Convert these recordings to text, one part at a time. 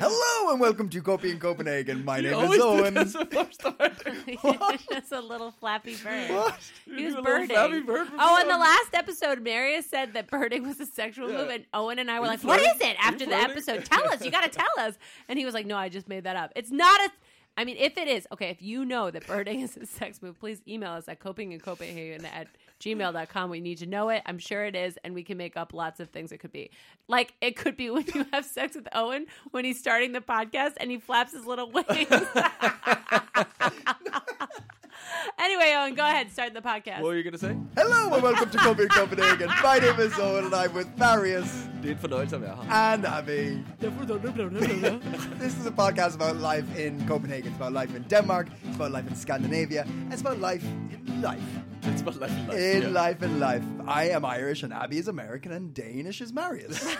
Hello and welcome to Coping in Copenhagen. My name is always do Owen. this at first start. Just a little flappy bird. What? He was do a little birding. flappy bird for oh, in the fun. last episode, Marius said that birding was a sexual Yeah. move, and Owen and I were you like, "What is flirting? it?" After the flirting? episode, tell us. You got to tell us. And he was like, "No, I just made that up. It's not a." I mean, if it is, okay, if you know that birding is a sex move, please email us at copingincopenhagen at gmail.com. We need to know it. I'm sure it is, and we can make up lots of things it could be. Like, it could be when you have sex with Owen when he's starting the podcast and he flaps his little wings. anyway, Owen, go ahead, start the podcast. What were you gonna say? Hello and welcome to Coping in Copenhagen. My name is Owen and I'm with Marius Det er en fornøjelse at være her. and Abby. This is a podcast about life in Copenhagen. It's about life in Denmark. It's about life in Scandinavia. It's about life in life. It's about life in life. In yeah. life in life. I am Irish and Abby is American and Danish is Marius.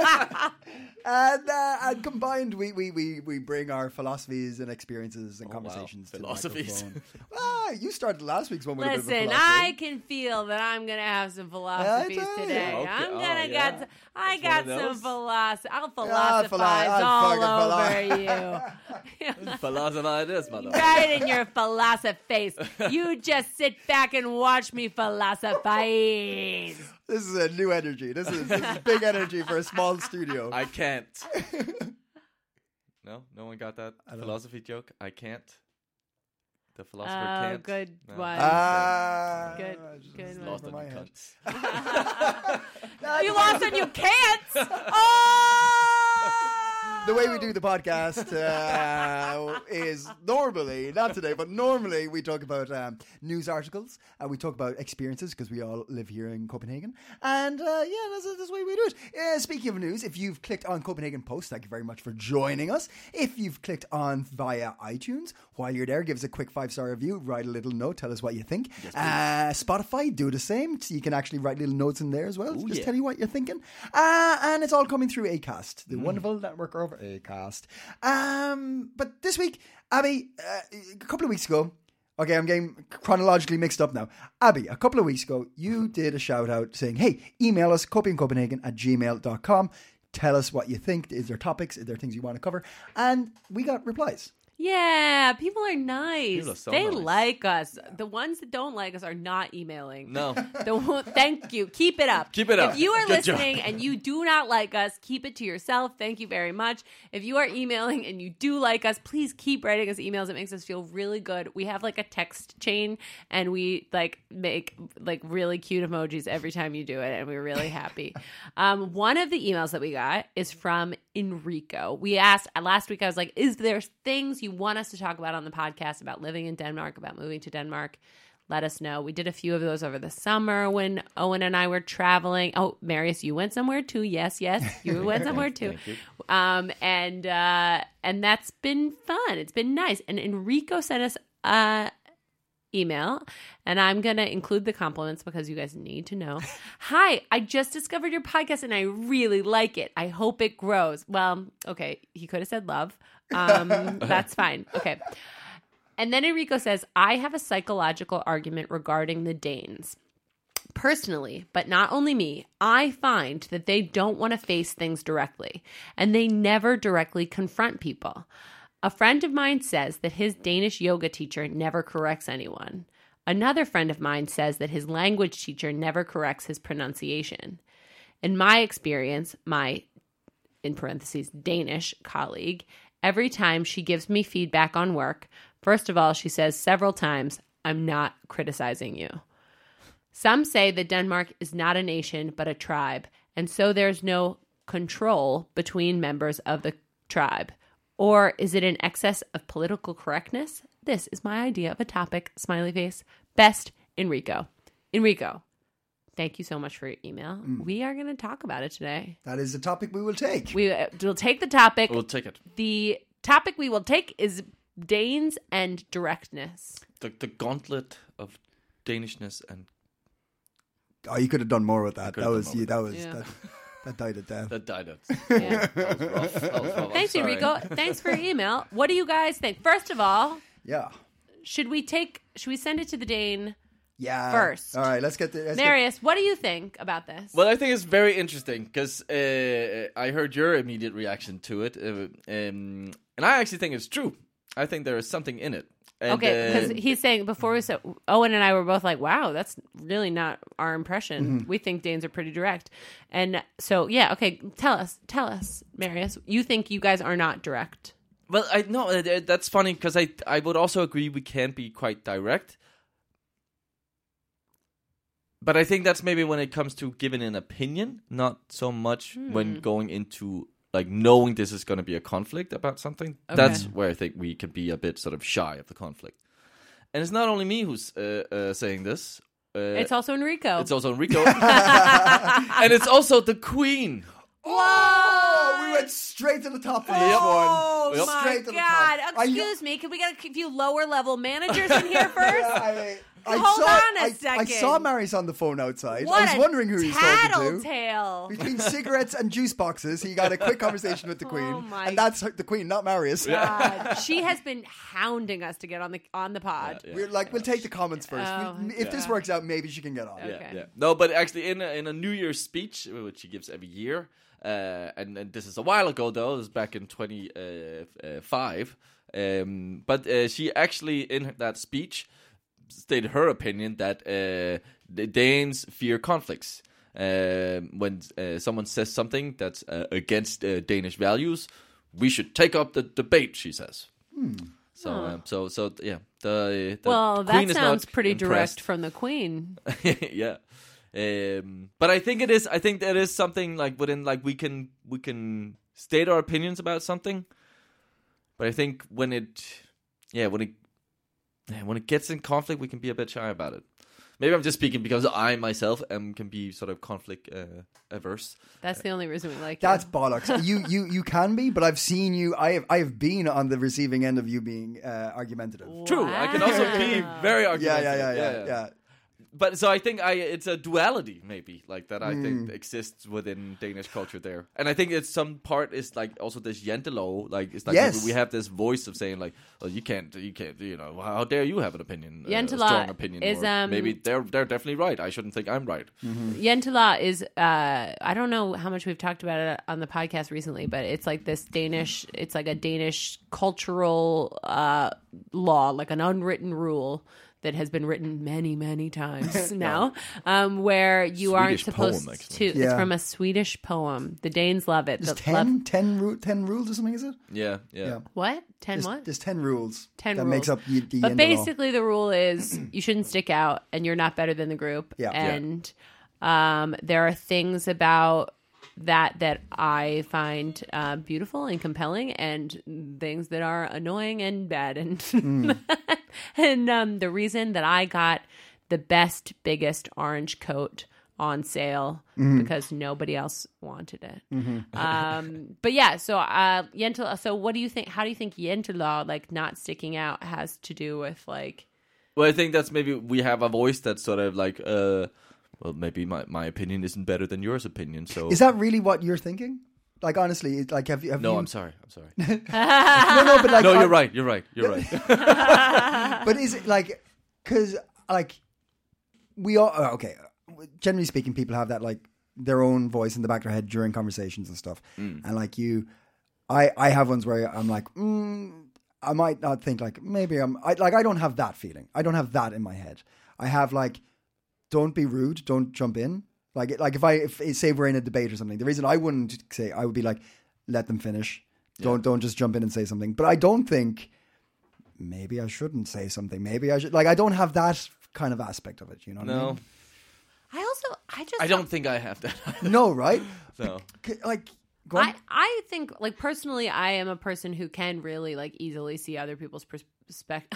and, uh, and combined, we, we, we, we bring our philosophies and experiences and Oh, wow. conversations to the Philosophies. microphone. ah, you started last week's one with a bit of a Listen, philosophy. I can feel that I'm gonna have some philosophies tell today. Okay. I'm Oh, gonna yeah. got I That's got some philosophy. I'll philo- philosophize I'll all fucking over you. Philosopher it is, mother. right in your philosophy face. You just sit back and watch me philosophize. This is a new energy. This is, this is big energy for a small studio. I can't. no, no one got that philosophy joke. I can't. The philosopher Oh, can't. good No. one. Ah, Good- I just good one. Lost in on my the head. cunts. you lost and you can't. Oh! The way we do the podcast uh, is normally, not today, but normally we talk about um, news articles and we talk about experiences because we all live here in Copenhagen. And uh, yeah, that's, that's the way we do it. Uh, speaking of news, if you've clicked on Copenhagen Post, thank you very much for joining us. If you've clicked on via iTunes, while you're there, give us a quick five star review, write a little note, tell us what you think. uh, Spotify, do the same. So you can actually write little notes in there as well. Just yeah. tell you what you're thinking. Uh, and it's all coming through ACAST, the wonderful network of ACAST. Um, but this week, Abby, uh, a couple of weeks ago, okay, I'm getting chronologically mixed up now. Abby, a couple of weeks ago, you did a shout out saying, hey, email us, copingincopenhagen at gmail.com. Tell us what you think. Is there topics? Is there things you want to cover? And we got replies. Yeah, people are nice. People are so they nice. like us. The ones that don't like us are not emailing. No. The one- thank you. Keep it up. Keep it up. If you are Good job. listening and you do not like us, keep it to yourself. Thank you very much. If you are emailing and you do like us, please keep writing us emails. It makes us feel really good. We have like a text chain and we like make like really cute emojis every time you do it and we're really happy. um, one of the emails that we got is from Enrico. We asked last week I was like, is there things you want us to talk about on the podcast about living in Denmark, about moving to Denmark? let us know. We did a few of those over the summer when Owen and I were traveling. Oh, Marius, you went somewhere too. Yes, yes, you went somewhere too. Um, and uh, and that's been fun. It's been nice. And Enrico sent us a email, and I'm gonna include the compliments because you guys need to know. Hi, I just discovered your podcast and I really like it. I hope it grows. Well, okay, he could have said love. Um, that's fine. Okay. And then Enrico says, I have a psychological argument regarding the Danes. Personally, but not only me, I find that they don't want to face things directly and they never directly confront people. A friend of mine says that his Danish yoga teacher never corrects anyone. Another friend of mine says that his language teacher never corrects his pronunciation. In my experience, my in parentheses Danish colleague, every time she gives me feedback on work, first of all, she says several times, I'm not criticizing you. Some say that Denmark is not a nation but a tribe, and so there's no control between members of the tribe. Or is it an excess of political correctness? This is my idea of a topic, smiley face. Best Enrico. Enrico, thank you so much for your email. Mm. We are going to talk about it today. That is the topic we will take. We uh, will take the topic. We'll take it. the topic we will take is Danes and directness. The the gauntlet of Danishness and oh, you could have done more with that. That was you. That was Yeah. that, that died a death. that died out. Yeah. That was rough. That was rough. Thanks, sorry. Enrico. Thanks for your email. What do you guys think? First of all, Yeah. should we take? Should we send it to the Dane? Yeah. First. All right. Let's get the. Let's get, Marius, what do you think about this? Well, I think it's very interesting because uh, I heard your immediate reaction to it, uh, um, and I actually think it's true. I think there is something in it. And, Okay, uh, because he's saying before we said Owen and I were both like, "Wow, that's really not our impression. Mm-hmm. We think Danes are pretty direct." And so, yeah, okay, tell us, tell us, Marius, you think you guys are not direct? Well, I no, uh, uh, that's funny because I I would also agree we can't be quite direct, but I think that's maybe when it comes to giving an opinion, not so much when going into like knowing this is going to be a conflict about something. That's where I think we can be a bit sort of shy of the conflict. And it's not only me who's uh, uh, saying this. Uh, It's also Enrico. it's also Enrico, and it's also the Queen. Oh, we went straight to the top for this Oh one. Yep. my Straight to the God! top. I- Excuse me, can we get a few lower level managers in here first? I, mean, I Hold saw, on a I, I second. I saw Marius on the phone outside. What I was a wondering who he was talking to. tattletale. Between cigarettes and juice boxes, he got a quick conversation with the Queen, Oh my and that's her- the Queen, not Marius. God. she has been hounding us to get on the on the pod. Yeah. We're like, we'll take the comments first. Oh, We- if this works out, maybe she can get on. Yeah, Okay. yeah. No, but actually, in a, in a New Year's speech, uh, which she gives every year, uh, and, and this is a while ago though, it was back in twenty uh, five. Um, but uh, she actually, in that speech, stated her opinion that uh, the Danes fear conflicts. Um, when uh, someone says something that's uh, against uh, Danish values, we should take up the debate. She says. So, um, so, so, yeah. The, the Well, queen that is sounds pretty impressed. direct from the queen. yeah. Um, but I think it is. I think that is something like within like we can we can state our opinions about something. But I think when it, yeah, when it, yeah, when it gets in conflict, we can be a bit shy about it. Maybe I'm just speaking because I myself am can be sort of conflict uh, averse. That's the only reason we like That's you. bollocks. you you you can be, but I've seen you. I have I have been on the receiving end of you being uh, argumentative. True, I can also be Wow. very Yeah, argumentative. yeah, yeah, yeah, yeah. But so I think I it's a duality maybe like that I Hmm. think exists within Danish culture there, and I think it's some part is like also this jantelov like it's like Yes. we have this voice of saying like oh you can't you can't you know how dare you have an opinion uh, a strong opinion is, or um, maybe they're they're definitely right I shouldn't think I'm right Jantelov is uh I don't know how much we've talked about it on the podcast recently, but it's like this Danish it's like a Danish cultural uh law, like an unwritten rule that has been written many, many times now, um, where you aren't Swedish supposed poem, actually. to. Yeah. It's from a Swedish poem. The Danes love it. There's The- love- 10, 10, ru- 10 rules or something, is it? yeah yeah, Yeah. what? Ten There's, what? there's 10 rules 10 that rules. makes up y- the but end of all. basically the rule is you shouldn't stick out and you're not better than the group Yeah. Yeah. and um, there are things about that that i find uh, beautiful and compelling and things that are annoying and bad and Hmm. and um, the reason that i got the best biggest orange coat on sale Mm-hmm. because nobody else wanted it. Um, but yeah, so uh, Yentl. So what do you think? How do you think Yentl like not sticking out has to do with like? well I think that's maybe we have a voice that's sort of like uh well maybe my my opinion isn't better than yours opinion so Is that really what you're thinking? Like, honestly, it- like, have you. Have no you, I'm sorry I'm sorry No, no, but like. no you're right you're right you're right But is it like. Because, like. We all. uh, Okay. Generally speaking, people have that, like, their own voice in the back of their head during conversations and stuff. And, like, you. I, I have ones where I'm like, mm, I might not think like maybe I'm I, like I don't have that feeling. I don't have that in my head. I have like, don't be rude, don't jump in. Like like if I if say we're in a debate or something, the reason I wouldn't say I would be like, let them finish. Don't don't just jump in and say something. But I don't think maybe I shouldn't say something. Maybe I should like I don't have that kind of aspect of it. You know? What I mean? I also I just I don't think I have that No, right? so C- Like I, I think like personally I am a person who can really like easily see other people's perspective.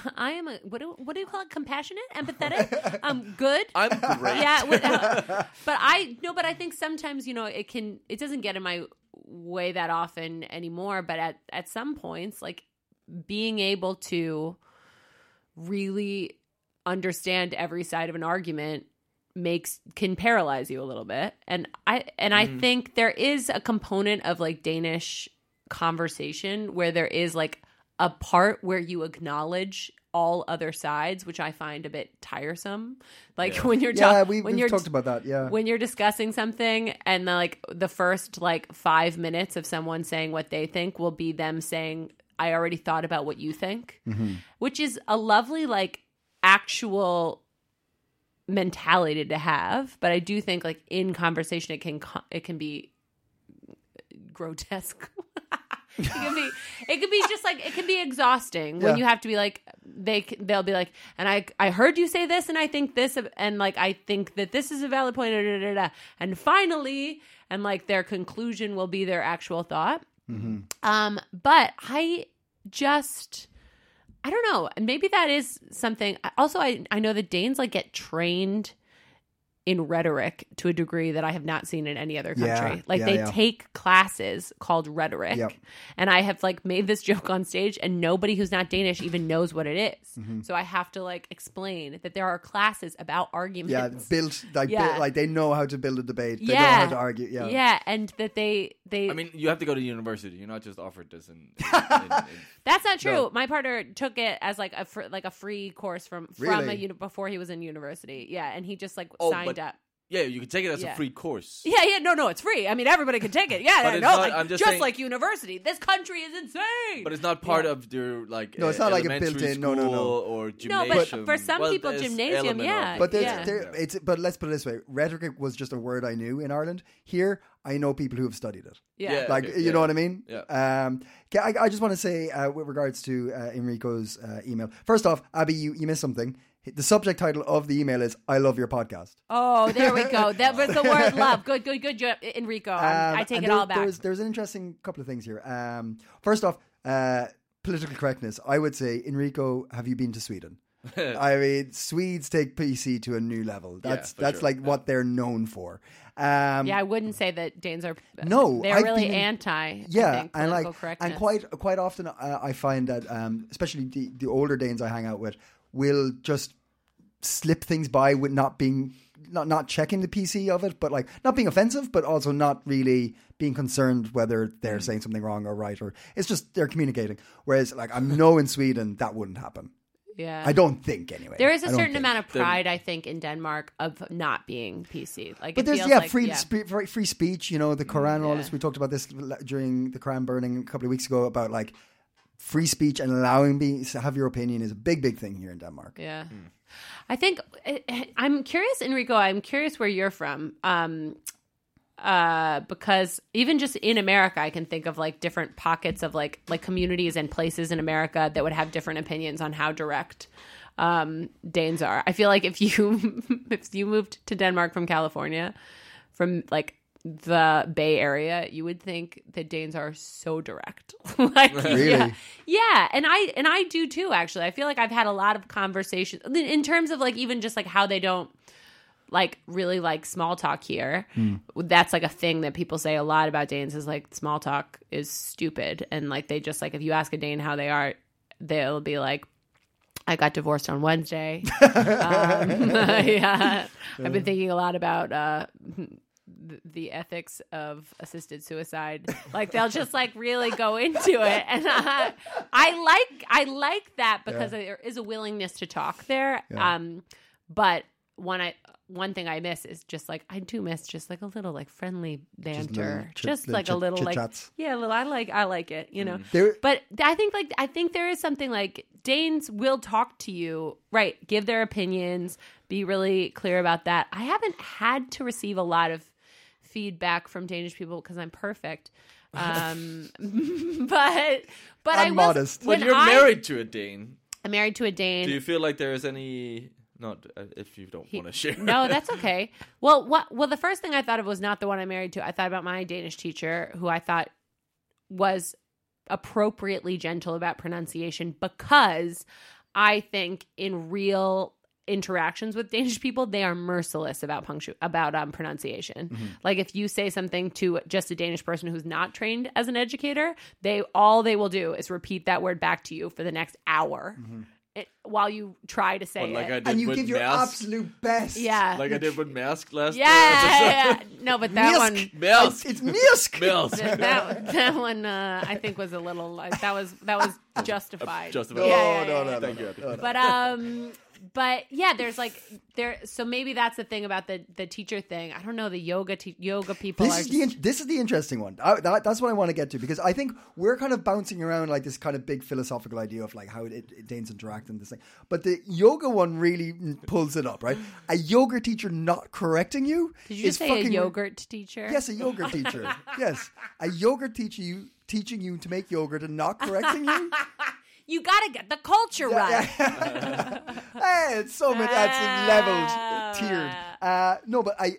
I am a what do what do you call it? Compassionate, empathetic, um, good. I'm great. yeah, with- uh, but I no, but I think sometimes you know it can it doesn't get in my way that often anymore. But at at some points, like being able to really understand every side of an argument makes can paralyze you a little bit and i and i think there is a component of like danish conversation where there is like a part where you acknowledge all other sides which i find a bit tiresome like when you're yeah, talking we, when we've you're talked about that. Yeah. when you're discussing something and the, like the first like five minutes of someone saying what they think will be them saying i already thought about what you think mm-hmm. which is a lovely like actual mentality to have but i do think like in conversation it can co- it can be grotesque it can be it can be just like it can be exhausting when Yeah. you have to be like they c- they'll be like and i i heard you say this and i think this and like i think that this is a valid point da, da, da, da. and finally and like their conclusion will be their actual thought um but i just I don't know. And maybe that is something. Also, I I know that Danes like get trained in rhetoric to a degree that I have not seen in any other Yeah, country. like yeah, they yeah. take classes called rhetoric, Yep. and I have like made this joke on stage, and nobody who's not Danish even knows what it is. Mm-hmm. So I have to like explain that there are classes about yeah, arguments. built like Yeah. built, like they know how to build a debate. They know Yeah. how to argue. Yeah. yeah, and that they they I mean, you have to go to university. You're not just offered this in. in, in, in That's not true. No. My partner took it as like a fr- like a free course from from a Really? uni- before he was in university. Yeah, and he just like Oh, signed but- up. yeah, you can take it as Yeah. a free course. Yeah, yeah, no, no, it's free. I mean, everybody can take it. Yeah, But no, no, not- like, I'm just just saying- like university. This country is insane. But it's not part Yeah. of their like. No, it's uh, not like a built-in- no, no, no. Or gymnasium. No, but for some Well, people, gymnasium, yeah. But there's, Yeah. there, it's but let's put it this way: rhetoric was just a word I knew in Ireland. Here, I know people who have studied it. yeah. Yeah. Like Okay, you yeah. know what I mean? Yeah. Um, okay, I, I just want to say uh, with regards to uh, Enrico's uh, email. First off, Abby, you, you missed something. The subject title of the email is "I love your podcast." Oh, there we go. That was the word love. Good, good, good Enrico. I'm- Um, I take it there- all back. There's, there's an interesting couple of things here. Um, first off, uh, political correctness. I would say, Enrico, have you been to Sweden? I mean, Swedes take PC to a new level. That's for that's sure. like what they're known for. Um, yeah, I wouldn't say that Danes are. No, they're I've really been anti. Yeah, think, and like, political and quite quite often, uh, I find that, um, especially the the older Danes I hang out with, will just slip things by with not being not not checking the PC of it, but like not being offensive, but also not really being concerned whether they're mm. saying something wrong or right, or it's just they're communicating. Whereas, like, I know in Sweden that wouldn't happen. yeah. I don't think anyway. There is a certain think. amount of pride, I think, in Denmark of not being PC. Like, But it there's feels yeah, like, free yeah. Spe- free free speech. You know, the Quran and all yeah. this. We talked about this during the Quran burning a couple of weeks ago about like free speech and allowing me to have your opinion is a big, big thing here in Denmark. Yeah. I think I'm curious, Enrico. I'm curious where you're from. Um, uh, because even just in America, I can think of like different pockets of like like communities and places in America that would have different opinions on how direct um, Danes are. I feel like if you if you moved to Denmark from California, from like the Bay Area, you would think that Danes are so direct. like, Really? Yeah. Yeah, and I and I do too. Actually, I feel like I've had a lot of conversations in terms of like even just like how they don't like really like small talk here. That's like a thing that people say a lot about Danes is like small talk is stupid, and like they just like if you ask a Dane how they are, they'll be like. I got divorced on Wednesday. um, yeah, I've been thinking a lot about uh, th- the ethics of assisted suicide. Like they'll just like really go into it, and uh, I like I like that because there is a willingness to talk there. Um, but one I one thing I miss is just like I do miss just like a little like friendly banter, just little like a chit- little like chit-chats. yeah, a little. I like I like it, you know. There- But I think like I think there is something like Danes will talk to you, right? Give their opinions, be really clear about that. I haven't had to receive a lot of feedback from Danish people because I'm perfect. Um, but but I I'm modest. When When you're I, married to a Dane, I'm married to a Dane. do you feel like there is any Not uh, if you don't want to share. no, that's okay. Well, what? Well, the first thing I thought of was not the one I married to. I thought about my Danish teacher, who I thought was appropriately gentle about pronunciation because I think in real interactions with Danish people, they are merciless about punctu- about um, pronunciation. Mm-hmm. Like if you say something to just a Danish person who's not trained as an educator, they all they will do is repeat that word back to you for the next hour. It, while you try to say But like it. I did and you with give your Maersk, absolute best. yeah. like I did with Mask last Yeah, yeah, yeah. no, but that one, Misk. Mask. It's Misk. Mask. that, that, that one, uh, I think was a little. Like, that was that was justified. Justified. No, Yeah, yeah, no, yeah, no, yeah. no, Thank no, you. no, no. But um, but yeah, there's like there. So maybe that's the thing about the the teacher thing. I don't know. The yoga te- yoga people This are is the in- this is the interesting one. I, that, that's what I want to get to because I think we're kind of bouncing around like this kind of big philosophical idea of like how it, it, Danes interact and this But the yoga one really pulls it up, right? A yoga teacher not correcting you. Did you is say a yogurt teacher? Yes, a yogurt teacher. yes, a yogurt teacher you teaching you to make yogurt and not correcting you. You gotta get the culture right. hey, it's so many. That's leveled, tiered. Uh, no, but I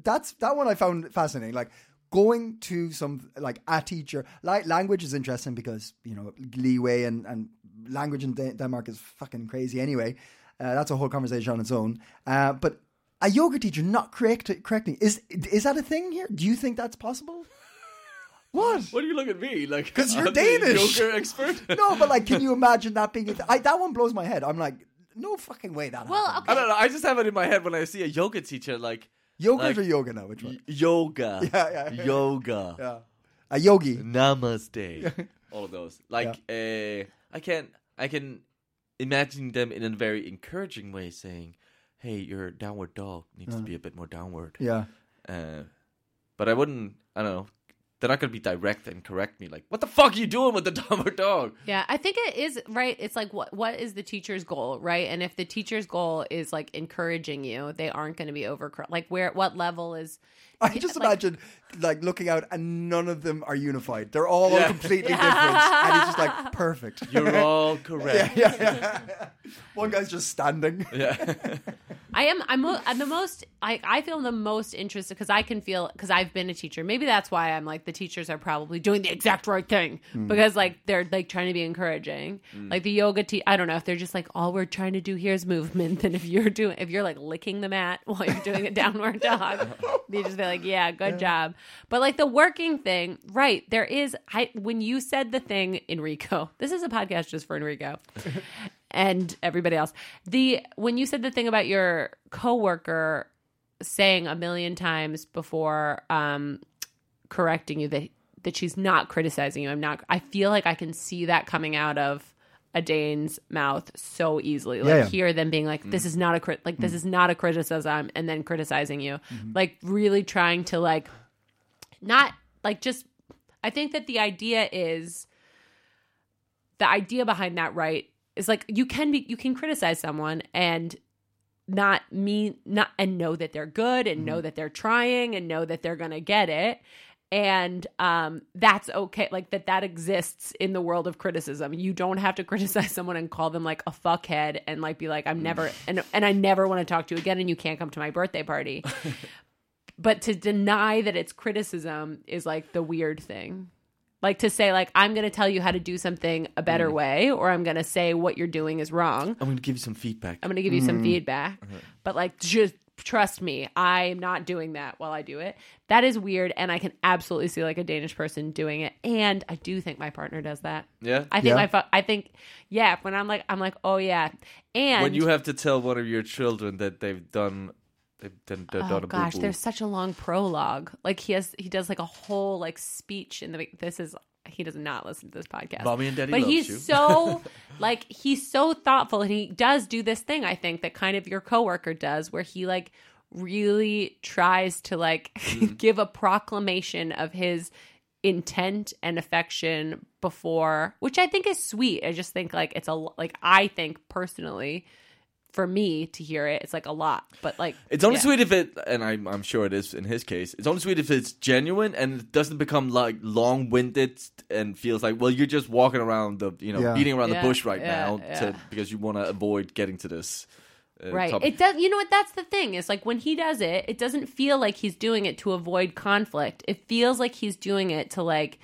that's that one I found fascinating. Like going to some like a teacher. Like language is interesting because you know leeway and and language in Dan- Denmark is fucking crazy. Anyway, uh, that's a whole conversation on its own. Uh, but a yoga teacher not correct correcting is is that a thing here? Do you think that's possible? What? What do you look at me like? Because you're I'm Danish. Yoga expert. No, but like, can you imagine that being? A th- I, that one blows my head. I'm like, no fucking way that. Well, happened. I don't know. I just have it in my head when I see a yoga teacher like Yogurt like- or yoga now? Which one? y- yoga, Yeah, yeah, yeah. yoga, Yeah. A yogi. namaste, all of those. Like uh, I can I can imagine them in a very encouraging way, saying, "Hey, your downward dog needs to be a bit more downward." Yeah. Uh, but I wouldn't. I don't know. They're not going to be direct and correct me. Like, what the fuck are you doing with the downward dog? Yeah, I think it is right. It's like what what is the teacher's goal, right? And if the teacher's goal is like encouraging you, they aren't going to be over like where what level is I Yeah, just like- imagine like looking out and none of them are unified. They're all Yeah. completely different. And he's just like, perfect. You're all correct. yeah, yeah, yeah. One guy's just standing. yeah. I am. I'm. I'm the most. I. I feel the most interested because I can feel because I've been a teacher. Maybe that's why I'm like the teachers are probably doing the exact right thing because like they're like trying to be encouraging. Like the yoga te- I don't know if they're just like all we're trying to do here is movement. And if you're doing if you're like licking the mat while you're doing a downward dog, they just be like, yeah, good job. But like the working thing, right? There is. I when you said the thing, Enrico. This is a podcast just for Enrico and everybody else. The when you said the thing about your coworker saying a million times before um correcting you that that she's not criticizing you. I'm not I feel like I can see that coming out of a Dane's mouth so easily. Like Yeah, yeah. hear them being like this mm. is not a crit like this mm. is not a criticism and then criticizing you. Mm-hmm. Like really trying to like not like just I think that the idea is the idea behind that right is like you can be you can criticize someone and not mean not and know that they're good and know mm-hmm. that they're trying and know that they're gonna get it and um that's okay like that that exists in the world of criticism. You don't have to criticize someone and call them like a fuckhead and like be like i'm never mm. and and i never want to talk to you again and you can't come to my birthday party. But to deny that it's criticism is like the weird thing. Like to say like i'm going to tell you how to do something a better mm. way or i'm going to say what you're doing is wrong. I'm going to give you some feedback. i'm going to give you some mm. feedback. But like just trust me i'm not doing that while i do it that is weird and i can absolutely see like a danish person doing it and i do think my partner does that Yeah. i think Yeah. my fu- i think yeah when i'm like i'm like oh yeah and when you have to tell one of your children that they've done, they've done, they've Oh done a gosh, boo-boo. there's such a long prologue. Like he has, he does like a whole like speech in the. This is he does not listen to this podcast. Mommy and Daddy but he's you. so like he's so thoughtful, and he does do this thing. I think that kind of your coworker does, where he like really tries to like Mm-hmm. give a proclamation of his intent and affection before which i think is sweet i just think like it's a like i think personally for me to hear it it's like a lot but like It's only yeah. sweet if it, and I'm, I'm sure it is in his case. It's only sweet if it's genuine and it doesn't become like long-winded and feels like, well, you're just walking around the, you know, Yeah. beating around Yeah, the bush right yeah, now yeah. to because you want to avoid getting to this. uh, Right. topic. It does. You know what? That's the thing. Is like when he does it, it doesn't feel like he's doing it to avoid conflict. It feels like he's doing it to like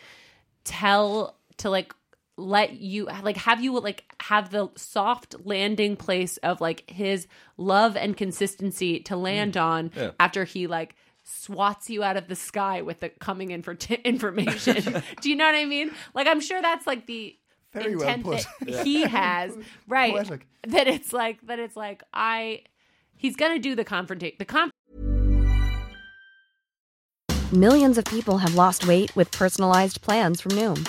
tell to like let you like have you like have the soft landing place of like his love and consistency to land on Mm. Yeah. after he like swats you out of the sky with the coming in for t- information. Do you know what I mean? Like I'm sure that's like the Very well intent put. that he has, right? Poetic. That it's like that it's like I he's gonna do the confrontation. The con- Millions of people have lost weight with personalized plans from Noom,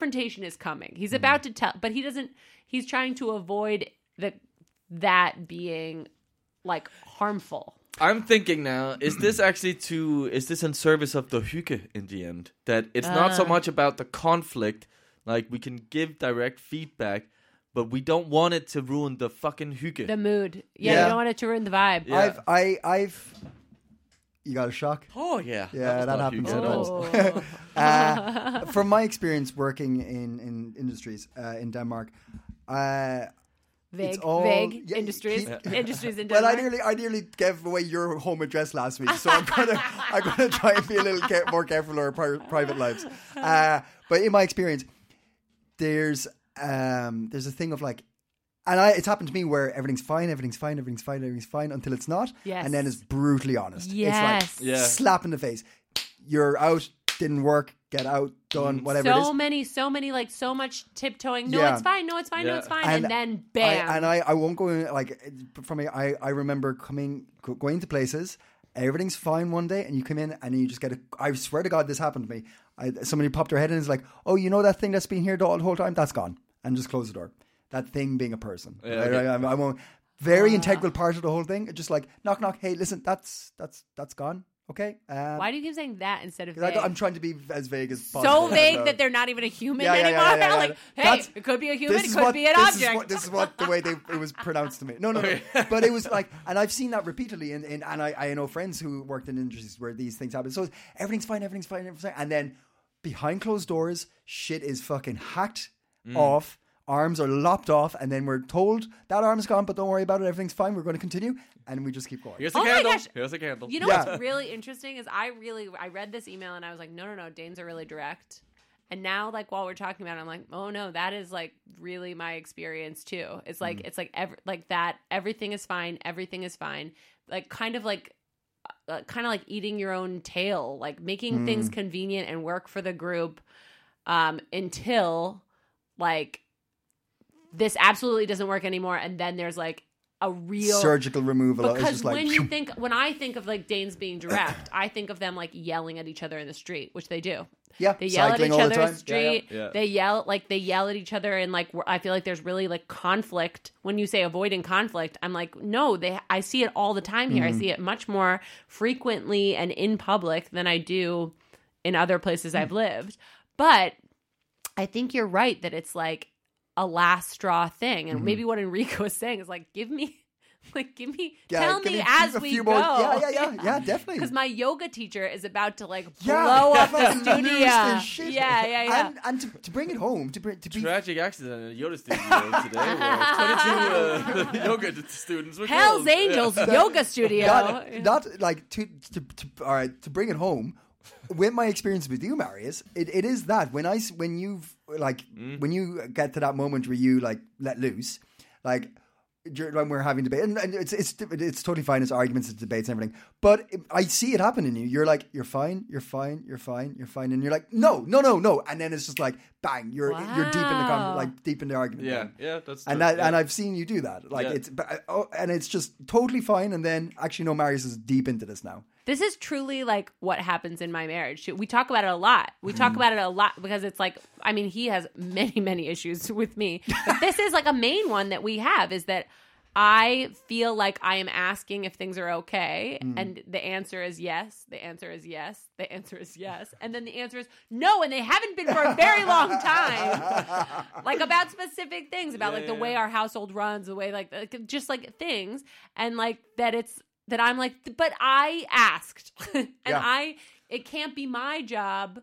Confrontation is coming. He's about to tell, but he doesn't. He's trying to avoid the that being like harmful. I'm thinking now, is this actually to is this in service of the hygge in the end? That it's not so Ah. much about the conflict, like we can give direct feedback, but we don't want it to ruin the fucking hygge. The mood. Yeah, Yeah. you don't want it to ruin the vibe. Yeah. I've, I, I've. You got a shock. oh yeah, Yeah, was that happens at all. sometimes. Oh. uh, from my experience working in in industries uh, in Denmark, uh, vague, it's all- vague yeah, industries, keep- industries in well, I nearly I nearly gave away your home address last week, so I'm gonna I'm gonna try and be a little ca- more careful of our pri- private lives. Uh, but in my experience, there's um there's a thing of like. And I, it's happened to me where everything's fine, everything's fine, everything's fine, everything's fine until it's not. Yes. And then it's brutally honest. Yes. It's like Yeah. slap in the face. You're out, didn't work, get out, done, mm. whatever it is. so many, so many, like so much tiptoeing. No, Yeah. it's fine. No, it's fine. No, Yeah. it's fine. And, then bam. I, and I, I won't go in like from me. I, I remember coming go- going to places. Everything's fine one day, and you come in and you just get a. I swear to God, this happened to me. I, somebody popped their head in and is like, "Oh, you know that thing that's been here the whole whole time? That's gone." And just close the door. That thing being a person. Yeah, I, okay. I, I won't. Very integral part of the whole thing. Just like knock knock. Hey, listen, that's that's that's gone. Okay. Um, Why do you keep saying that instead of 'cause I, vague? am trying to be as vague as possible. so vague So- that they're not even a human Yeah, yeah, yeah, anymore. yeah, yeah, like, hey, That's- it could be a human. It could what- be an this object. Is what, this is what the way they, it was pronounced to me. No, no, no. but it was like, and I've seen that repeatedly, in, in, and I, I know friends who worked in industries where these things happen. So everything's fine, everything's fine, everything's fine, and then behind closed doors, shit is fucking hacked Mm. off. Arms are lopped off, and then we're told that arm's gone, but don't worry about it. Everything's fine. We're going to continue, and we just keep going. Here's a Oh my candle. gosh. Here's a candle. You know Yeah. what's really interesting is I really I read this email and I was like, no, no, no, Danes are really direct. And now, like while we're talking about it, I'm like, oh no, that is like really my experience too. It's like it's like ev- like that. Everything is fine. Everything is fine. Like kind of like uh, kind of like eating your own tail, like making things convenient and work for the group um, until like this absolutely doesn't work anymore. And then there's like a real Surgical removal. It's because just like when you think when I think of like Danes being direct, I think of them like yelling at each other in the street, which they do. yeah, They yell at each other the in the street. Yeah, yeah. They yell like they yell at each other and like I feel like there's really like conflict when you say avoiding conflict. I'm like no, they I see it all the time here. I mm-hmm. see it much more frequently and in public than I do in other places I've mm. lived. But I think you're right that it's like a last straw thing, and maybe what Enrico is saying is like, give me, like, give me, Yeah, tell give me me as we go. more- yeah, yeah, yeah, yeah, definitely. Because my yoga teacher is about to like Yeah, blow up the studio. Yeah, yeah, yeah. And, and to, to bring it home, to bring to be Tragic accident in a yoga studio today 22 uh, yoga students were Hell's killed. Angels yoga studio. not, not like to, to, to all right to bring it home with my experience with you marius it, it is that when i s- when you've like mm. when you get to that moment where you like let loose like when we're having debate and, and it's it's it's totally fine it's arguments it's debates and everything but i see it happen in you you're like you're fine you're fine you're fine you're fine and you're like no no no no and then it's just like bang you're you're deep in the con- like deep in the argument Yeah, then. yeah, that's and that, yeah. and I've seen you do that. Like Yeah. it's, but, oh, and it's just totally fine. And then actually, no, Marius is deep into this now. This is truly like what happens in my marriage. We talk about it a lot. We talk about it a lot because it's like, I mean, he has many, many issues with me. But this is like a main one that we have is that I feel like I am asking if things are okay, Mm. and the answer is yes. The answer is yes. The answer is yes, and then the answer is no, and they haven't been for a very long time. like about specific things, about like the way our household runs, the way like, just like things, and like that it's that I'm like, but I asked, and Yeah. I it can't be my job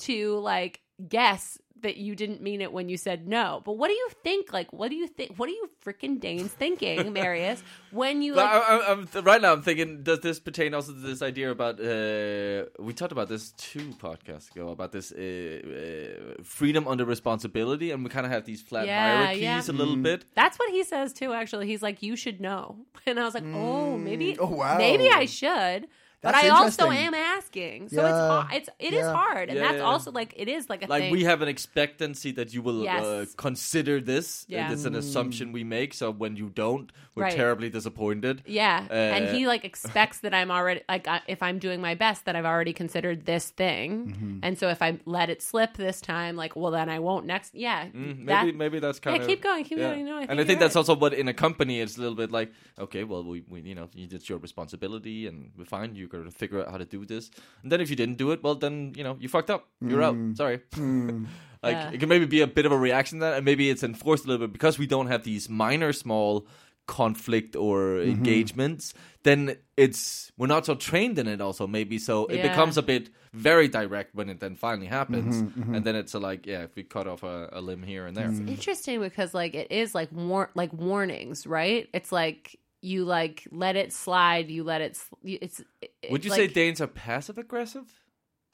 to like guess that you didn't mean it when you said no. But what do you think? Like, what do you think? What are you freaking Danes thinking, Marius, when you like? I, I, I'm right now. I'm thinking, does this pertain also to this idea about? Uh, we talked about this two podcasts ago about this uh, uh, freedom under responsibility, and we kind of have these flat Yeah, hierarchies yeah. a little bit. That's what he says too. Actually, he's like, "You should know," and I was like, "Oh, maybe, Oh, wow. maybe I should." But I also am asking, so it's Yeah. hard. It's it is Yeah. hard, and Yeah, that's yeah. also like it is like a Like thing. we have an expectancy that you will uh, consider this. Yeah. It's an assumption we make. So when you don't, we're Right. terribly disappointed. Yeah, and Uh, he like expects that I'm already like I- if I'm doing my best that I've already considered this thing, Mm-hmm. and so if I let it slip this time, like well then I won't next. Yeah, Mm, that- maybe maybe that's kind Yeah, of keep going, keep going, no, I and I think that's right. also what in a company it's a little bit like okay, well we, we you know it's your responsibility and we find fine. You're gonna figure out how to do this, and then if you didn't do it, well then you know you fucked up. You're out. Mm. Sorry. Mm. like Yeah. it can maybe be a bit of a reaction to that, and maybe it's enforced a little bit because we don't have these minor small conflict or mm-hmm. engagements then it's we're not so trained in it also maybe so it Yeah. becomes a bit very direct when it then finally happens mm-hmm, mm-hmm. and then it's a like yeah if we cut off a, a limb here and there mm. it's interesting because like it is like war- like warnings, right? It's like you like let it slide, you let it. Sl- it's. it's would you like, say danes are passive aggressive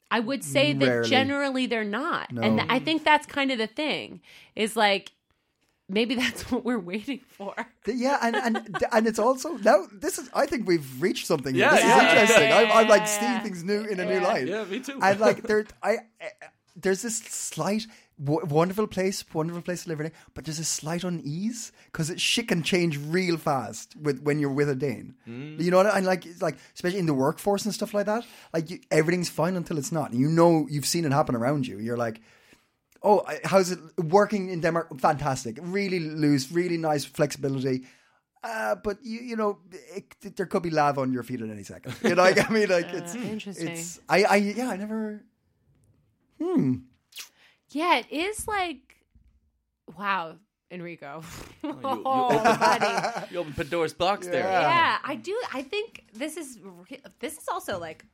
I would say that generally they're not, and I think that's kind of the thing. Is like maybe that's what we're waiting for. Yeah, and and and it's also now this is I think we've reached something. here. Yeah, this yeah, is interesting. yeah, yeah, I'm, I'm like yeah, seeing yeah. things new in a new light. yeah me too And like there, I, I there's this slight w- wonderful place, wonderful place to live in, but there's a slight unease because shit can change real fast with when you're with a Dane. You know what? I- And like, like especially in the workforce and stuff like that. Like you, everything's fine until it's not. You know, you've seen it happen around you. You're like. Oh, I- how's it working in Denmark? Fantastic, really loose, really nice flexibility. Uh, but you, you know, it, there could be lava on your feet at any second. You know, like, I mean, like it's interesting. It's I, I, yeah, I never. Yeah, it is like wow, Enrico. you, you, Oh, opened, you opened pandora's box there yeah, I do. I think this is this is also like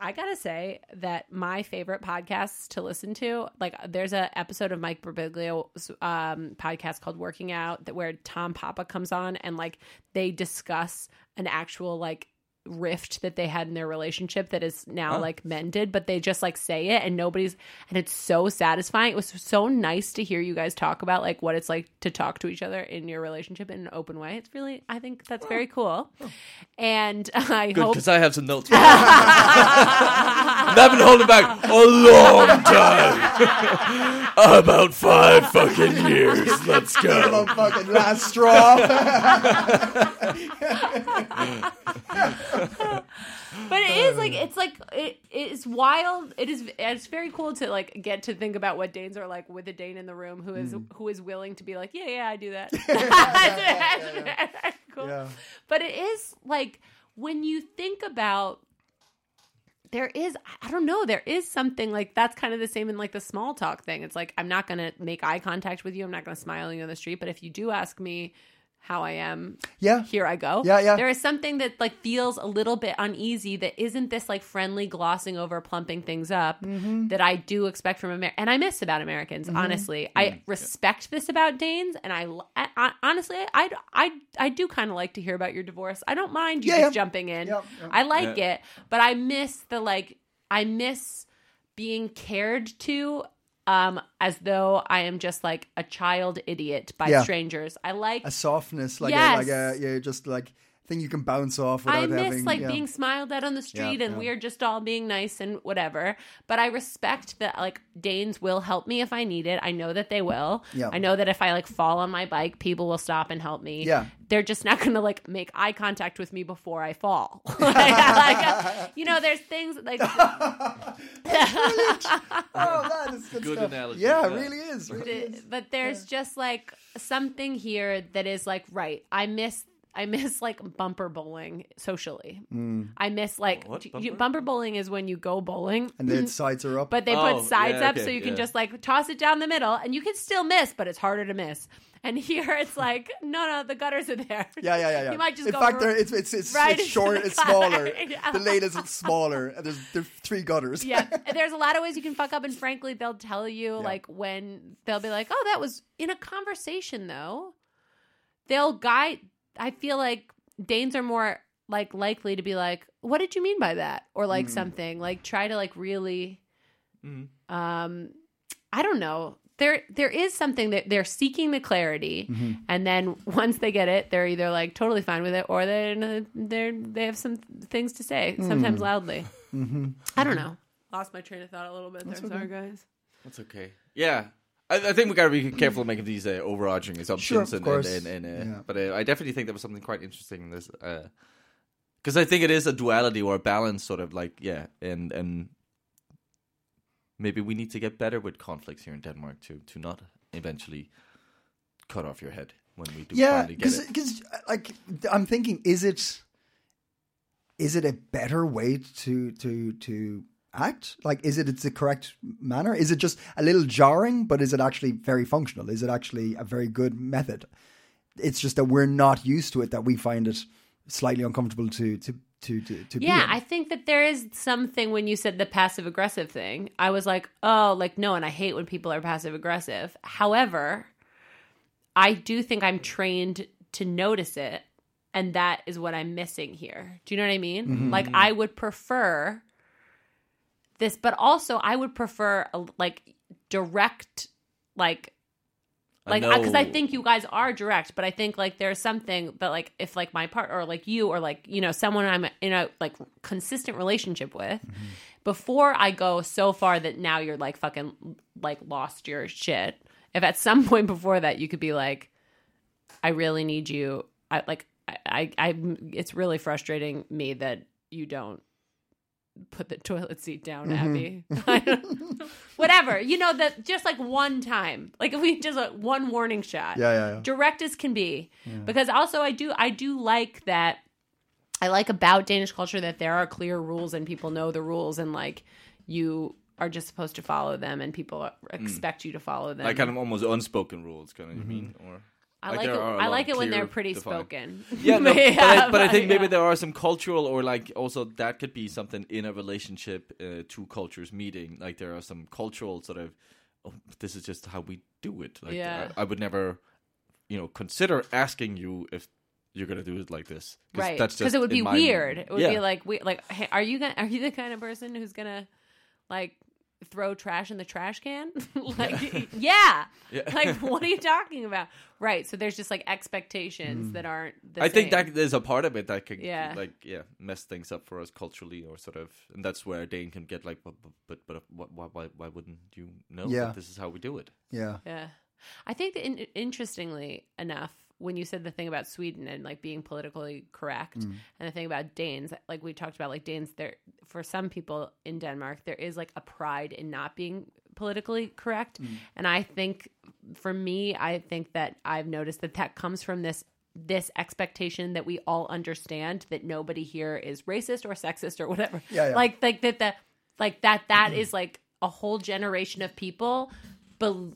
I gotta say that my favorite podcasts to listen to, like there's a episode of Mike Birbiglia's um, podcast called Working Out that where Tom Papa comes on and like they discuss an actual like rift that they had in their relationship that is now like mended, but they just like say it and nobody's and it's so satisfying. It was so nice to hear you guys talk about like what it's like to talk to each other in your relationship in an open way. It's really I think that's very cool. And I Good, hope because I have some notes. I've been holding back a long time. About five fucking years. Let's go. Fucking last straw. but it is like it's like it is wild. It is it's very cool to like get to think about what Danes are like with a Dane in the room who is mm. who is willing to be like, yeah, yeah, I do that. cool. Yeah. But it is like when you think about there is I don't know, there is something like that's kind of the same in like the small talk thing. It's like I'm not going to make eye contact with you. I'm not going to smile at you on the street, but if you do ask me how I am, Yeah. here I go. Yeah, yeah. There is something that like feels a little bit uneasy that isn't this like friendly glossing over, plumping things up Mm-hmm. that I do expect from Amer- and I miss about Americans. Honestly, Mm-hmm. I respect this about Danes, and I, I, I honestly, I, I, I do kind of like to hear about your divorce. I don't mind you Yeah, just yeah. jumping in. Yeah, yeah. I like it, but I miss the like. I miss being cared to. Um, as though I am just like a child idiot by Yeah. strangers. I like a softness, like Yes. a, like a, yeah, just like thing you can bounce off without I miss having like yeah. being smiled at on the street and yeah. we're just all being nice and whatever. But I respect that like Danes will help me if I need it. I know that they will. Yeah. I know that if I like fall on my bike, people will stop and help me. Yeah. They're just not gonna like make eye contact with me before I fall. like, like, you know, there's things like Oh, good, Good stuff. analogy, Yeah, it yeah. really is. Really is. but there's just like something here that is like right. I miss I miss like bumper bowling socially. Mm. I miss like What, you- bumper? bumper bowling is when you go bowling And the sides are up. but they Oh, put sides yeah, up so okay, you can yeah. just like toss it down the middle and you can still miss, but it's harder to miss. And here it's like, no, no, the gutters are there. yeah, yeah, yeah, yeah. You might just In go fact, r- there- it's it's it's, right it's into short, the it's smaller. gutter. Yeah. The lane is smaller, and there's there's three gutters. yeah, there's a lot of ways you can fuck up, and frankly, they'll tell you like when they'll be like, "Oh, that was in a conversation." Though they'll guide. I feel like Danes are more like likely to be like, "What did you mean by that?" or like mm. something like try to like really, mm. um, I don't know. There, there is something that they're seeking the clarity, mm-hmm. and then once they get it, they're either like totally fine with it, or they they they have some things to say, mm. sometimes loudly. Mm-hmm. I don't mm-hmm. know. Lost my train of thought a little bit there. Sorry, guys. That's okay. Yeah. I, I think we gotta be careful making these uh, overarching assumptions, of and, and, and, and uh, Yeah. but uh, I definitely think there was something quite interesting in this, because I think it is a duality or a balance, sort of like yeah, and and maybe we need to get better with conflicts here in Denmark to to not eventually cut off your head when we do yeah finally get it. because like i'm thinking is it is it a better way to to to act like is it it's the correct manner is it just a little jarring but is it actually very functional is it actually a very good method it's just that we're not used to it that we find it slightly uncomfortable to to to to, to be Yeah. I think that there is something when you said the passive aggressive thing. I was like, oh, like no, and I hate when people are passive aggressive. However, I do think I'm trained to notice it, and that is what I'm missing here. Do you know what I mean? Mm-hmm. Like I would prefer this, but also I would prefer a, like direct, like like because I, know- think you guys are direct, but I think like there's something that like if like my partner or like you or like you know someone I'm in a like consistent relationship with, mm-hmm. before I go so far that now you're like fucking like lost your shit. If at some point before that you could be like, I really need you. I like I I, I it's really frustrating me that you don't put the toilet seat down, mm-hmm. Abby. I don't- Whatever. You know that just like one time. Like if we just like one warning shot. Yeah, yeah, yeah. Direct as can be. Because also I do I do like that I like about Danish culture that there are clear rules and people know the rules and like you are just supposed to follow them and people mm. expect you to follow them. like kind of almost unspoken rules, kind of you mm-hmm. mean, or I like like, it. are a I lot like it when they're pretty defined- spoken. yeah, no, but, I, but I think maybe there are some cultural or like also that could be something in a relationship, uh, two cultures meeting. Like there are some cultural sort of, oh, this is just how we do it. Like Yeah. I, I would never, you know, consider asking you if you're gonna do it like this, right That's because it would be my- weird it would yeah. be like we like hey, are you gonna are you the kind of person who's gonna like throw trash in the trash can like yeah. Yeah. like what are you talking about right so there's just like expectations hmm. that aren't the I think same. that there's a part of it that could, Yeah. like, yeah, mess things up for us culturally, or sort of, and that's where Dane can get like, but, but, but, but why, why, why wouldn't you know Yeah. that this is how we do it? yeah Yeah. I think that in, interestingly enough, when you said the thing about Sweden and like being politically correct, Mm. and the thing about Danes, like we talked about, like Danes, there for some people in Denmark, there is like a pride in not being politically correct, Mm. and I think for me, I think that I've noticed that that comes from this this expectation that we all understand that nobody here is racist or sexist or whatever. Yeah, yeah. Like like that the like that that is like a whole generation of people bel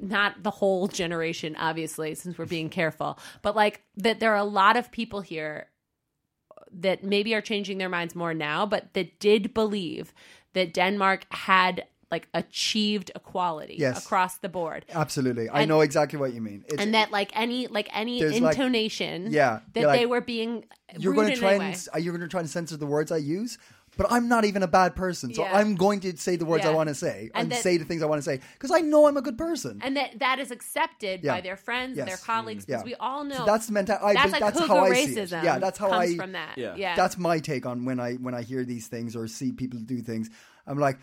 not the whole generation obviously since we're being careful but like that there are a lot of people here that maybe are changing their minds more now but that did believe that Denmark had like achieved equality Yes. across the board absolutely i know exactly what you mean it's, and that like any like any There's, like- intonation Yeah, that like, they were being you're going to try and way. are you going to try and censor the words I use? But I'm not even a bad person. So Yeah. I'm going to say the words I Yeah. want to say and, And that- say the things I want to say because I know I'm a good person. and that that is accepted Yeah. by their friends, Yes. their colleagues, mm. because Yeah. we all know So that's the mentality. that's like that's cougar how I see it. racism. Yeah, that's how comes I. from that. Yeah. yeah. That's my take on when I when I hear these things or see people do things. I'm like,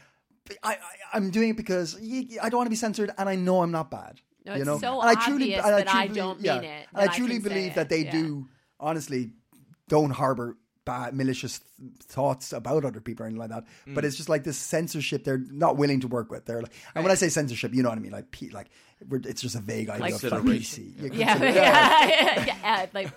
I, I I'm doing it because y- y- I don't want to be censored, and I know I'm not bad. No, you it's know, so and obvious and that I truly- don't yeah, mean it, And I that I truly can say believe it, that they yeah. do honestly don't harbor bad malicious th- thoughts about other people or anything like that. Mm. But it's just like this censorship they're not willing to work with. They're like, and when I say censorship, you know what I mean, like P, like we're, it's just a vague idea Like of like. PC. You yeah, yeah, yeah, yeah, like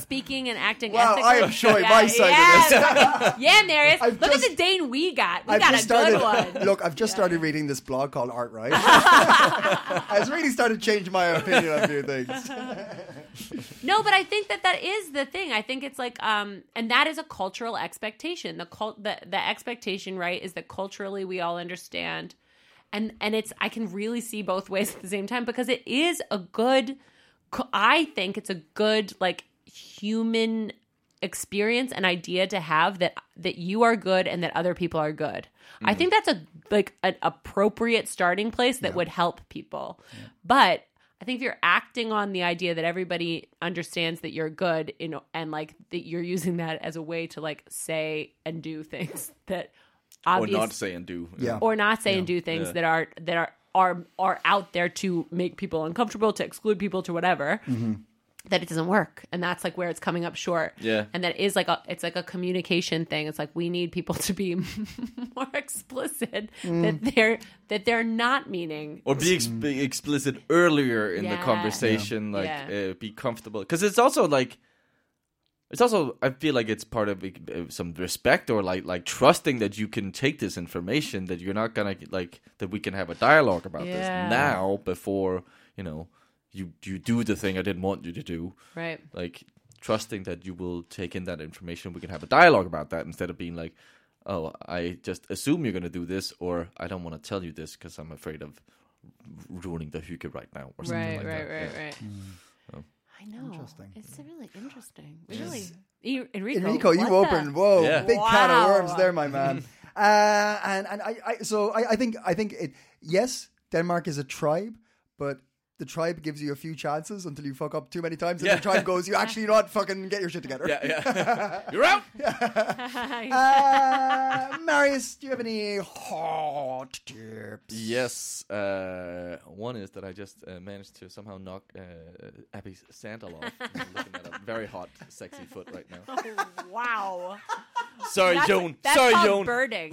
speaking and acting. Wow, ethically. I am showing yeah, my side yeah, of this. yeah, Marius. I've Look just- at the Dane we got. We I've got a just started. good one. Look, I've just started reading this blog called Alt Right. I've really started changing my opinion on a few things. No, but I think that that is the thing. I think it's like, um, and that is a cultural expectation. The cult, the the expectation, right, is that culturally we all understand, and and it's I can really see both ways at the same time because it is a good. I think it's a good like human experience and idea to have that that you are good and that other people are good. I think that's a like an appropriate starting place that would help people. But I think if you're acting on the idea that everybody understands that you're good, you know, and like that you're using that as a way to like say and do things that or not say and do. Yeah. or not say and do things Yeah. that are that are are are out there to make people uncomfortable, to exclude people, to whatever. Mm-hmm. That it doesn't work, and that's like where it's coming up short. Yeah. and that is like a it's like a communication thing. It's like we need people to be more explicit that they're that they're not meaning. or be, ex- be explicit earlier in the Yeah. conversation like Yeah. Uh, be comfortable because it's also like it's also i feel like it's part of uh, some respect or like like trusting that you can take this information that you're not gonna like that we can have a dialogue about Yeah. this now before you know you you do the thing i didn't want you to do Right. like trusting that you will take in that information we can have a dialogue about that instead of being like oh i just assume you're going to do this or i don't want to tell you this because i'm afraid of ruining the hygge right now or something Right, like right, that. right, Yeah. right. So. I know. Interesting. It's really interesting. We really, Enrico. Enrico, you what the- opened whoa, Yeah. big can of worms there, my man. uh, and and I, I so I, I think I think it yes, Denmark is a tribe, but the tribe gives you a few chances until you fuck up too many times, and Yeah. the tribe goes, "You actually not? Fucking get your shit together." yeah yeah you're out Uh, Marius, do you have any hot tips? yes uh, one is that i just uh, managed to somehow knock uh, abby's sandal off I'm looking at a very hot sexy foot right now wow. sorry That's, joan that's sorry called joan birding.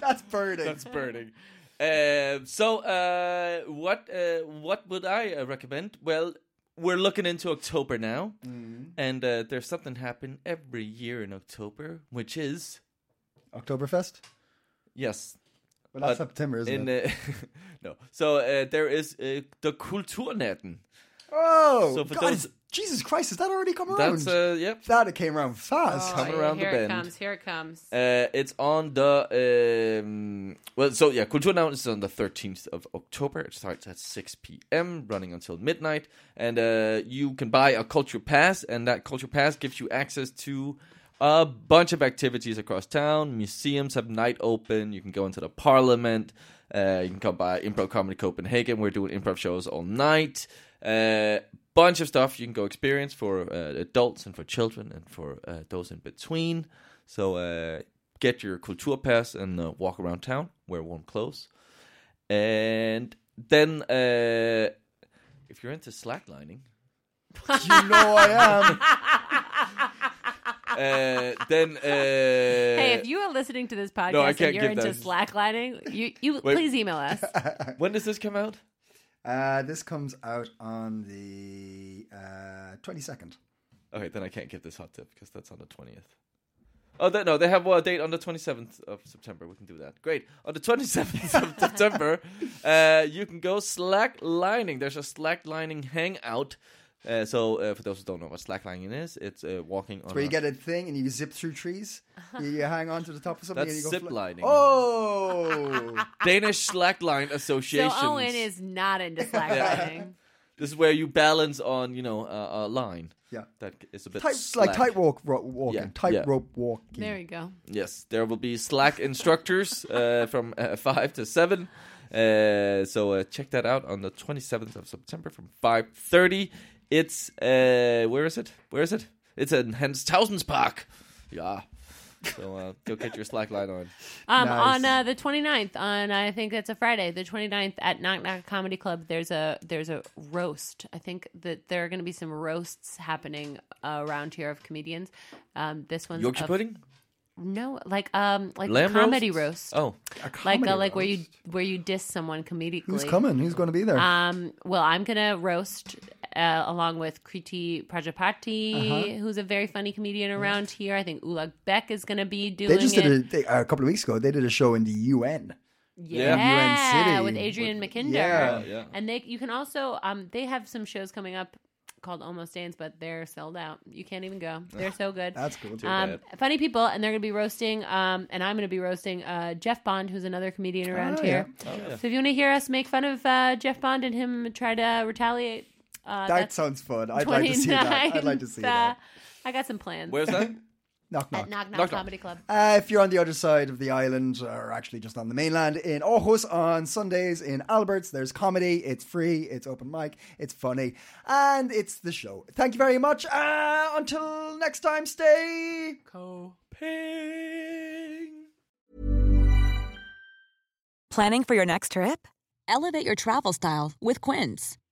That's birding. That's burning. Um, so, uh, what uh, what would I uh, recommend? Well, we're looking into October now, and uh, there's something happen every year in October, which is Oktoberfest. yes, Well, that's Uh, September, isn't in it? uh, no. So uh, there is uh, the Kulturnatten. oh, so for God, those- Jesus Christ, has that already come around? That's uh, yep. that it came around fast. Come around the bend. here it comes. Here it comes. Uh, it's on the um, well, so yeah, Kulturnatten is on the thirteenth of October. It starts at six p.m., running until midnight, and uh, you can buy a culture pass, and that culture pass gives you access to a bunch of activities across town. Museums have night open. You can go into the Parliament. Uh, you can come by Improv Comedy Copenhagen. We're doing improv shows all night. Uh, bunch of stuff you can go experience for uh, adults and for children and for uh, those in between. So uh, get your culture pass and uh, walk around town, wear warm clothes, and then uh, if you're into slacklining, you know I am. uh, then uh, Hey, if you are listening to this podcast can't and you're into slacklining, you you Wait. please email us. when does this come out? Uh, this comes out on the uh, 22nd. Okay, then I can't give this hot tip because that's on the twentieth. Oh they, no, they have a date on the twenty seventh of September. We can do that. Great. On the twenty seventh of September, uh, you can go slacklining. There's a slacklining hangout. Uh, so uh, for those who don't know what slacklining is, it's uh, walking on. Where you get a thing and you zip through trees. you, you hang on to the top of something That's and you go zip fly- lining. Oh! Danish Slackline association. So Association. Owen is not into slacklining. This is where you balance on, you know, a, a line. Yeah. That is a bit Tight, slack. like tightrope ro- walking, Yeah, tightrope yeah. walking. There you go. Yes, there will be Slack instructors uh, from uh, five to seven. Uh, so uh, check that out on the twenty seventh of September from five thirty. It's uh, where is it? Where is it? It's in Hans Tavsens Park. Yeah. So uh, go get your Slack line on. Um, Nice. on uh, the 29th, on I think it's a Friday, the 29th at Knock Knock Comedy Club. There's a there's a roast. I think that there are going to be some roasts happening uh, around here of comedians. Um, this one's Yorkshire of- pudding, No, like um, like lamb comedy roasts? roast. Oh, like comedy uh, like where you where you diss someone comedically. Who's coming? Who's going to be there? Um, well, I'm gonna roast uh, along with Kriti Prajapati, Uh-huh. who's a very funny comedian around here. I think Ulag Beck is gonna be doing they just it. did a, they, a couple of weeks ago. They did a show in the UN. yeah, UN City with Adrian McKinder. yeah. yeah. And they you can also um they have some shows coming up called Almost Dance, but they're sold out. You can't even go. They're so good. That's cool. Too. Um, funny people, and they're going to be roasting, um, and I'm going to be roasting uh, Jeff Bond, who's another comedian around Oh, here. yeah. So if you want to hear us make fun of uh, Jeff Bond and him try to retaliate, uh, that sounds fun. I'd like to see that. I'd like to see 29th, uh, that. I got some plans. where's that? Knock knock. At Knock Knock, Knock Knock. Comedy Club. Uh, if you're on the other side of the island, or actually just on the mainland, in Aarhus on Sundays, in Alberts, there's comedy. It's free, it's open mic, it's funny, and it's the show. Thank you very much. Uh, until next time, stay. Ping. Planning for your next trip? Elevate your travel style with Quince.